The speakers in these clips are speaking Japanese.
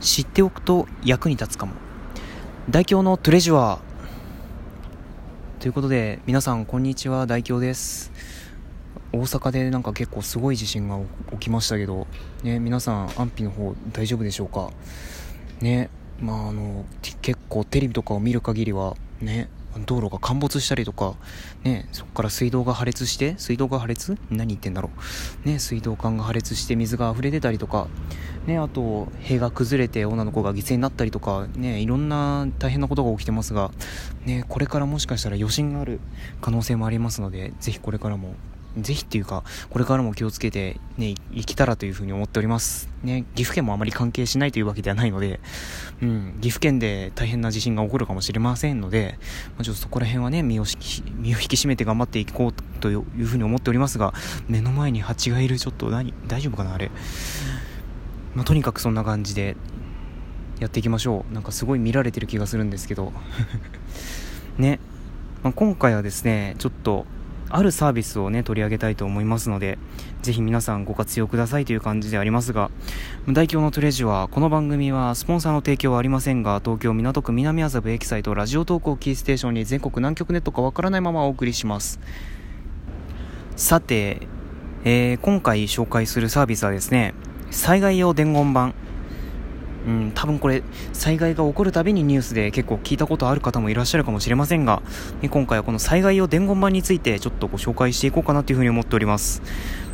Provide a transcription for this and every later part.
知っておくと役に立つかも。大京のトレジュアー。ということで皆さんこんにちは。大京です。大阪でなんか結構すごい地震が起きましたけど、ね、皆さん安否の方大丈夫でしょうか？ねまああの結構テレビとかを見る限りはね道路が陥没したりとか、ね、そこから水道が破裂して、水道が破裂？何言ってんだろう。ね、水道管が破裂して水が溢れ出たりとか、ね、あと、塀が崩れて女の子が犠牲になったりとか、ね、いろんな大変なことが起きてますが、ね、これからもしかしたら余震がある可能性もありますので、ぜひこれからもぜひっていうか、これからも気をつけてね、生きたらというふうに思っております。ね、岐阜県もあまり関係しないというわけではないので、うん、岐阜県で大変な地震が起こるかもしれませんので、まあ、ちょっとそこら辺はね、身を身を引き締めて頑張っていこうというふうに思っておりますが、目の前に蜂がいる、ちょっと何、大丈夫かな、あれ。まあ、とにかくそんな感じで、やっていきましょう。なんかすごい見られてる気がするんですけど。ね。まあ、今回はですね、ちょっと、あるサービスをね、取り上げたいと思いますので、ぜひ皆さんご活用くださいという感じでありますが、大京のトレジは、この番組はスポンサーの提供はありませんが、東京港区南麻布駅サイトラジオ投稿キーステーションに全国南極ネットかわからないままお送りします。さて、えー、今回紹介するサービスはですね、災害用伝言板。うん、多分これ、災害が起こるたびにニュースで結構聞いたことある方もいらっしゃるかもしれませんが、今回はこの災害用伝言板についてちょっとご紹介していこうかなというふうに思っております。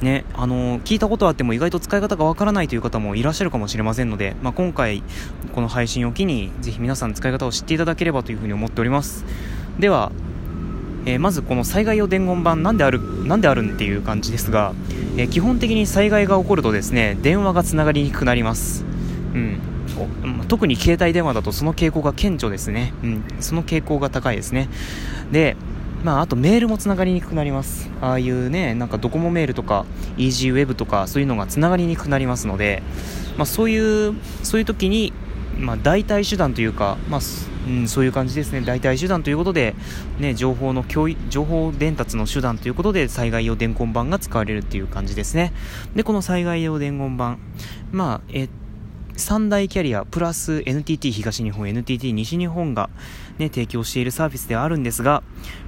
ね、あの聞いたことあっても意外と使い方がわからないという方もいらっしゃるかもしれませんので、まあ、今回、この配信を機に、ぜひ皆さん使い方を知っていただければというふうに思っております。では、え、まずこの災害用伝言板なんである、なんであるっていう感じですが、え、基本的に災害が起こるとですね、電話がつながりにくくなります。うん。特に携帯電話だとその傾向が顕著ですね。うん、その傾向が高いですね。で、まあ、あとメールもつながりにくくなります。ああいうね、なんかドコモメールとか、EasyWeb とか、そういうのがつながりにくくなりますので、まあ、そういう、そういう時に、まあ、代替手段というか、まあ、うん、そういう感じですね。代替手段ということで、ね、情報の共、情報伝達の手段ということで、災害用伝言板が使われるっていう感じですね。で、この災害用伝言板、まあ、えっ三大キャリアプラス NTT 東日本 NTT 西日本が、ね、提供しているサービスではあるんですが、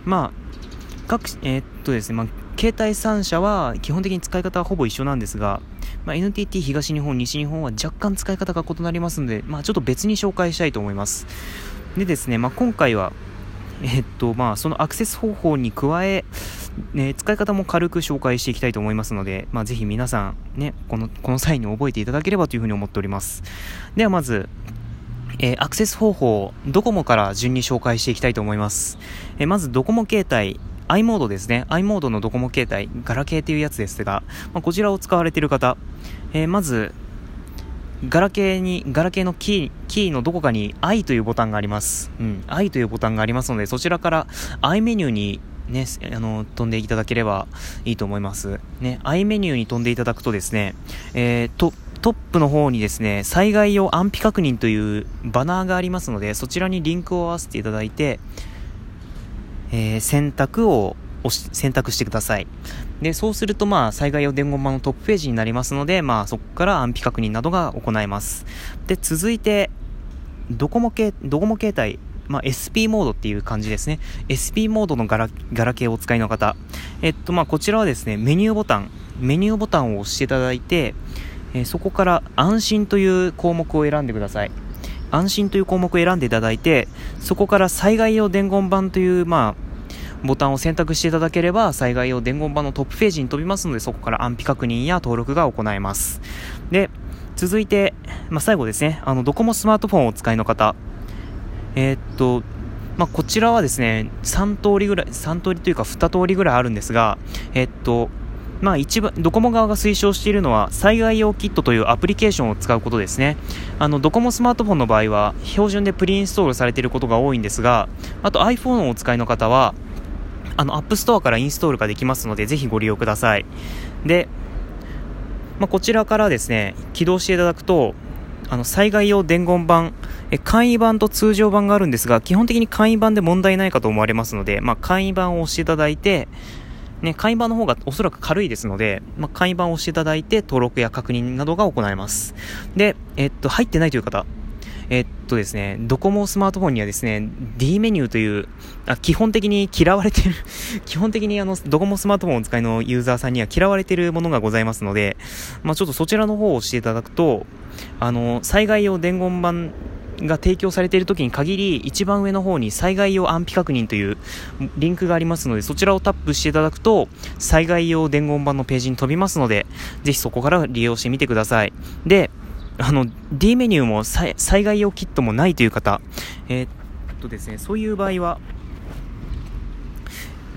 まあ、各、えー、っとですね、まあ、携帯3社は基本的に使い方はほぼ一緒なんですが、まあ、NTT 東日本、西日本は若干使い方が異なりますので、まあ、ちょっと別に紹介したいと思います。でですね、まあ、今回は、えっと、まあ、そのアクセス方法に加え、ね、使い方も軽く紹介していきたいと思いますので、まあ、ぜひ皆さん、ね、この、この際に覚えていただければというふうに思っております。ではまず、えー、アクセス方法、ドコモから順に紹介していきたいと思います。えー、まず、ドコモ携帯、i モードですね。i モードのドコモ携帯、ガラケーというやつですが、まあ、こちらを使われている方、えー、まず、ガラケーに、ガラケーのキー、キーのどこかに i というボタンがあります。うん、i というボタンがありますので、そちらから i メニューにね、あの、飛んでいただければいいと思います。ね、i メニューに飛んでいただくとですね、えー、と、トップの方にですね、災害用安否確認というバナーがありますので、そちらにリンクを合わせていただいて、えー、選択を、選択してください。で、そうすると、まあ、災害用伝言板のトップページになりますので、まあ、そこから安否確認などが行えます。で、続いて、ドコモ系、ドコモ携帯、まあ、SP モードっていう感じですね。SP モードのガラガラケーをお使いの方。えっと、まあ、こちらはですね、メニューボタン、メニューボタンを押していただいて、え、そこから安心という項目を選んでください。安心という項目を選んでいただいて、そこから災害用伝言板という、まあ、ボタンを選択していただければ、災害用伝言板のトップページに飛びますので、そこから安否確認や登録が行えます。で、続いて、まあ、最後ですね、あの、ドコモスマートフォンをお使いの方、えー、っと、まあ、こちらはですね、3通りぐらい、3通りというか2通りぐらいあるんですが、えー、っと、まあ一番、ドコモ側が推奨しているのは、災害用キットというアプリケーションを使うことですね。あの、ドコモスマートフォンの場合は、標準でプリインストールされていることが多いんですが、あと iPhone をお使いの方は、あの、 App Store からインストールができますので、ぜひご利用ください。で、まあ、こちらからですね、起動していただくと、あの、災害用伝言板、え、簡易版と通常版があるんですが、基本的に簡易版で問題ないかと思われますので、まあ、簡易版を押していただいて、ね、簡易版の方がおそらく軽いですので、まあ、簡易版を押していただいて登録や確認などが行えます。で、えっと、入ってないという方、えっとですね、ドコモスマートフォンにはですね、D メニューという、あ基本的に嫌われてる 基本的にあの、ドコモスマートフォンを使いのユーザーさんには嫌われているものがございますので、まあ、ちょっとそちらの方を押していただくと、あの、災害用伝言板が提供されている時に限り一番上の方に災害用安否確認というリンクがありますのでそちらをタップしていただくと災害用伝言板のページに飛びますのでぜひそこから利用してみてください。であの D メニューも災害用キットもないという方。えー、っとですねそういう場合は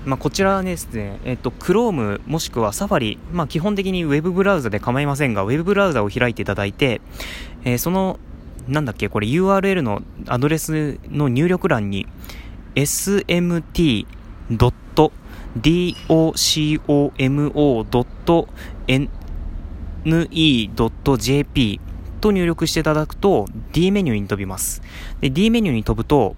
まあ、こちらはですね、えっと、Chrome もしくは Safari、まあ、基本的に Web ブラウザで構いませんが、Web ブラウザを開いていただいて、えー、そのなんだっけ、これ URL のアドレスの入力欄に smt.docomo.ne.jp と入力していただくと D メニューに飛びます。で D メニューに飛ぶと、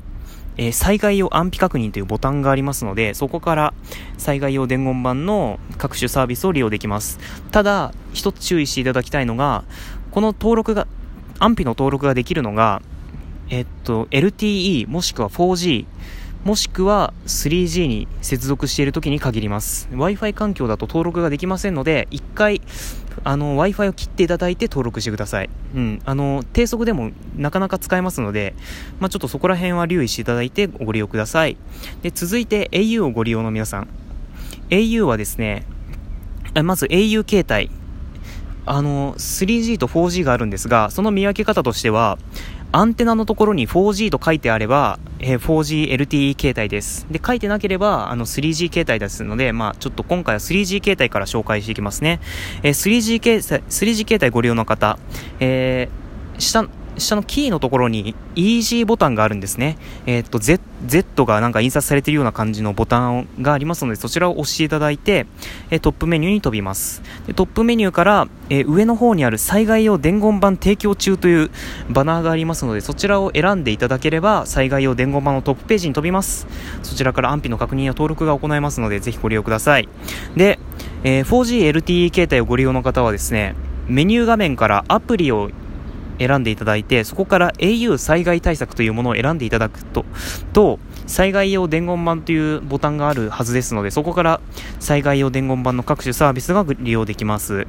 えー、災害用安否確認というボタンがありますので、そこから災害用伝言板の各種サービスを利用できます。ただ、一つ注意していただきたいのが、この登録が安否の登録ができるのが、えっと、LTE もしくは 4G もしくは 3G に接続している時に限ります。Wi-Fi 環境だと登録ができませんので、一回、あの、Wi-Fi を切っていただいて登録してください。うん。あの、低速でもなかなか使えますので、まあ、ちょっとそこら辺は留意していただいてご利用ください。で、続いて au をご利用の皆さん。au はですね、まず au 携帯。あの、3G と 4G があるんですが、その見分け方としては、アンテナのところに 4G と書いてあれば、えー、4G LTE 携帯です。で、書いてなければ、あの、3G 携帯ですので、まあ、ちょっと今回は 3G 携帯から紹介していきますね。えー、3G 携帯、3G 携帯ご利用の方、えー、下、下のキーのところに EG ボタンがあるんですね。えー、っと、Z、Z がなんか印刷されているような感じのボタンがありますので、そちらを押していただいて、えトップメニューに飛びます。でトップメニューから、え上の方にある災害用伝言板提供中というバナーがありますので、そちらを選んでいただければ、災害用伝言板のトップページに飛びます。そちらから安否の確認や登録が行えますので、ぜひご利用ください。で、え、4G LTE 携帯をご利用の方はですね、メニュー画面からアプリを選んでいただいて、そこから au 災害対策というものを選んでいただくと、と、災害用伝言板というボタンがあるはずですので、そこから災害用伝言板の各種サービスが利用できます。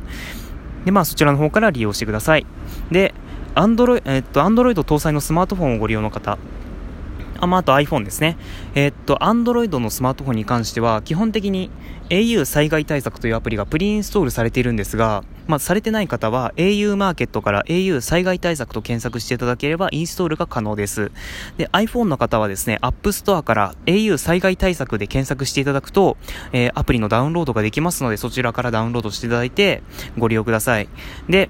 で、まあそちらの方から利用してください。で、Android、えっと、Android 搭載のスマートフォンをご利用の方、あ、まあ、あと iPhone ですね。えー、っと、Android のスマートフォンに関しては、基本的に au 災害対策というアプリがプリインストールされているんですが、まあ、されてない方は au マーケットから au 災害対策と検索していただければインストールが可能です。で、iPhone の方はですね、App Store から au 災害対策で検索していただくと、えー、アプリのダウンロードができますので、そちらからダウンロードしていただいてご利用ください。で、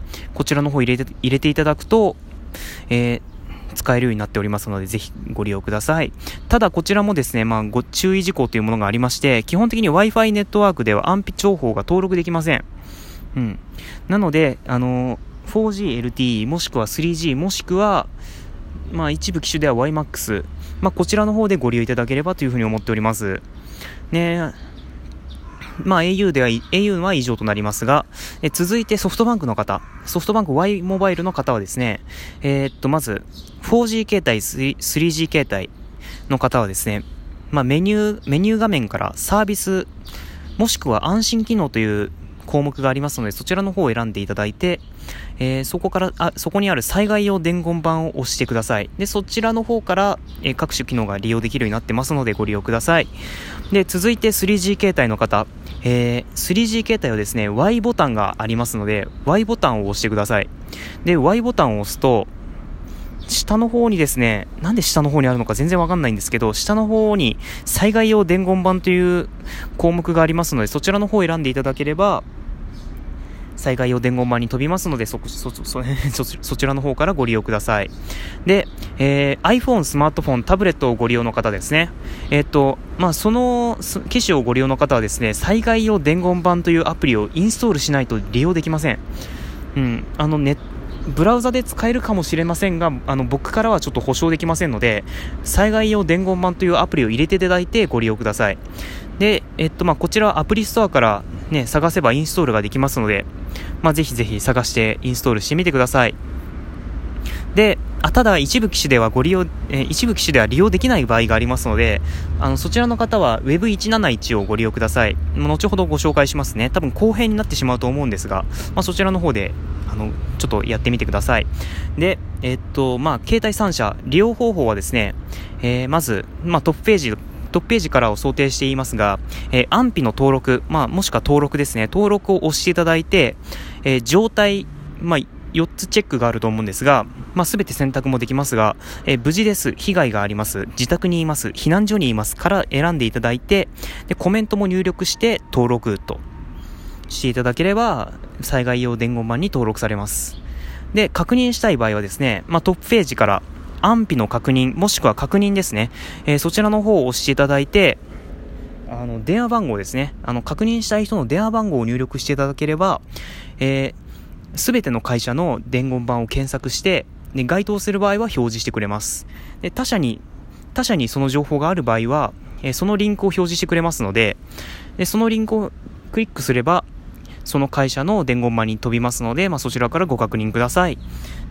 こちらの方入れて入れていただくと、えー、使えるようになっておりますので、ぜひご利用ください。ただ、こちらもですね、まあ、ご注意事項というものがありまして、基本的に Wi-Fi ネットワークでは安否情報が登録できません。うん。なので、あの、4G LTE もしくは 3G もしくは、まあ、一部機種では YMAX、まあ、こちらの方でご利用いただければというふうに思っております。ねまあ au では、au は以上となりますが、え続いてソフトバンクの方、ソフトバンク Y モバイルの方はですね、えー、っと、まず、4G 携帯、3G 携帯の方はですね、まあメニュー、メニュー画面からサービス、もしくは安心機能という項目がありますので、そちらの方を選んでいただいて、えー、そこから、あ、そこにある災害用伝言板を押してください。で、そちらの方から、えー、各種機能が利用できるようになってますので、ご利用ください。で、続いて 3G 携帯の方、えー、3G 携帯はですね、Y ボタンがありますので、Y ボタンを押してください。で、Y ボタンを押すと、下の方にですね、なんで下の方にあるのか全然わかんないんですけど、下の方に災害用伝言板という項目がありますので、そちらの方を選んでいただければ、災害用伝言板に飛びますので、そ、そ、そ、そ そちらの方からご利用ください。で、えー、iPhone、スマートフォン、タブレットをご利用の方ですね。えっ、と、まあ、その機種をご利用の方はですね、災害用伝言板というアプリをインストールしないと利用できません。うん、あのネブラウザで使えるかもしれませんが、あの僕からはちょっと保証できませんので、災害用伝言板というアプリを入れていただいてご利用ください。で、えっと、まあ、こちらはアプリストアからね、探せばインストールができますので、まあ、ぜひぜひ探してインストールしてみてください。で、あただ一部機種ではご利用、えー、一部機種では利用できない場合がありますので、あの、そちらの方は Web171 をご利用ください。後ほどご紹介しますね。多分後編になってしまうと思うんですが、まあ、そちらの方で、あの、ちょっとやってみてください。で、えー、っと、まあ、携帯3社、利用方法はですね、えー、まず、まあ、トップページ、トップページからを想定していますが、えー、安否の登録、まあ、もしくは登録ですね、登録を押していただいて、えー、状態、まあ、4つチェックがあると思うんですが、まあ、全て選択もできますが、えー、無事です、被害があります、自宅にいます、避難所にいます。から選んでいただいて、で、コメントも入力して登録としていただければ、災害用伝言板に登録されます。で、確認したい場合はですね、まあ、トップページから安否の確認、もしくは確認ですね、えー、そちらの方を押していただいて、あの、電話番号ですね。あの、確認したい人の電話番号を入力していただければ、えす、べての会社の伝言板を検索して、で、該当する場合は表示してくれます。で、他社に、他社にその情報がある場合は、えそのリンクを表示してくれますので、で、そのリンクをクリックすれば、その会社の伝言板に飛びますので、まあ、そちらからご確認ください。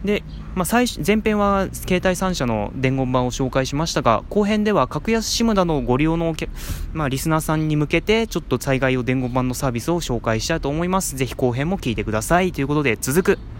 で、まあ、最前編は携帯3社の伝言板を紹介しましたが、後編では格安 SIM などのご利用の、まあ、リスナーさんに向けて、ちょっと災害用伝言板のサービスを紹介したいと思います。ぜひ後編も聞いてください。ということで、続く。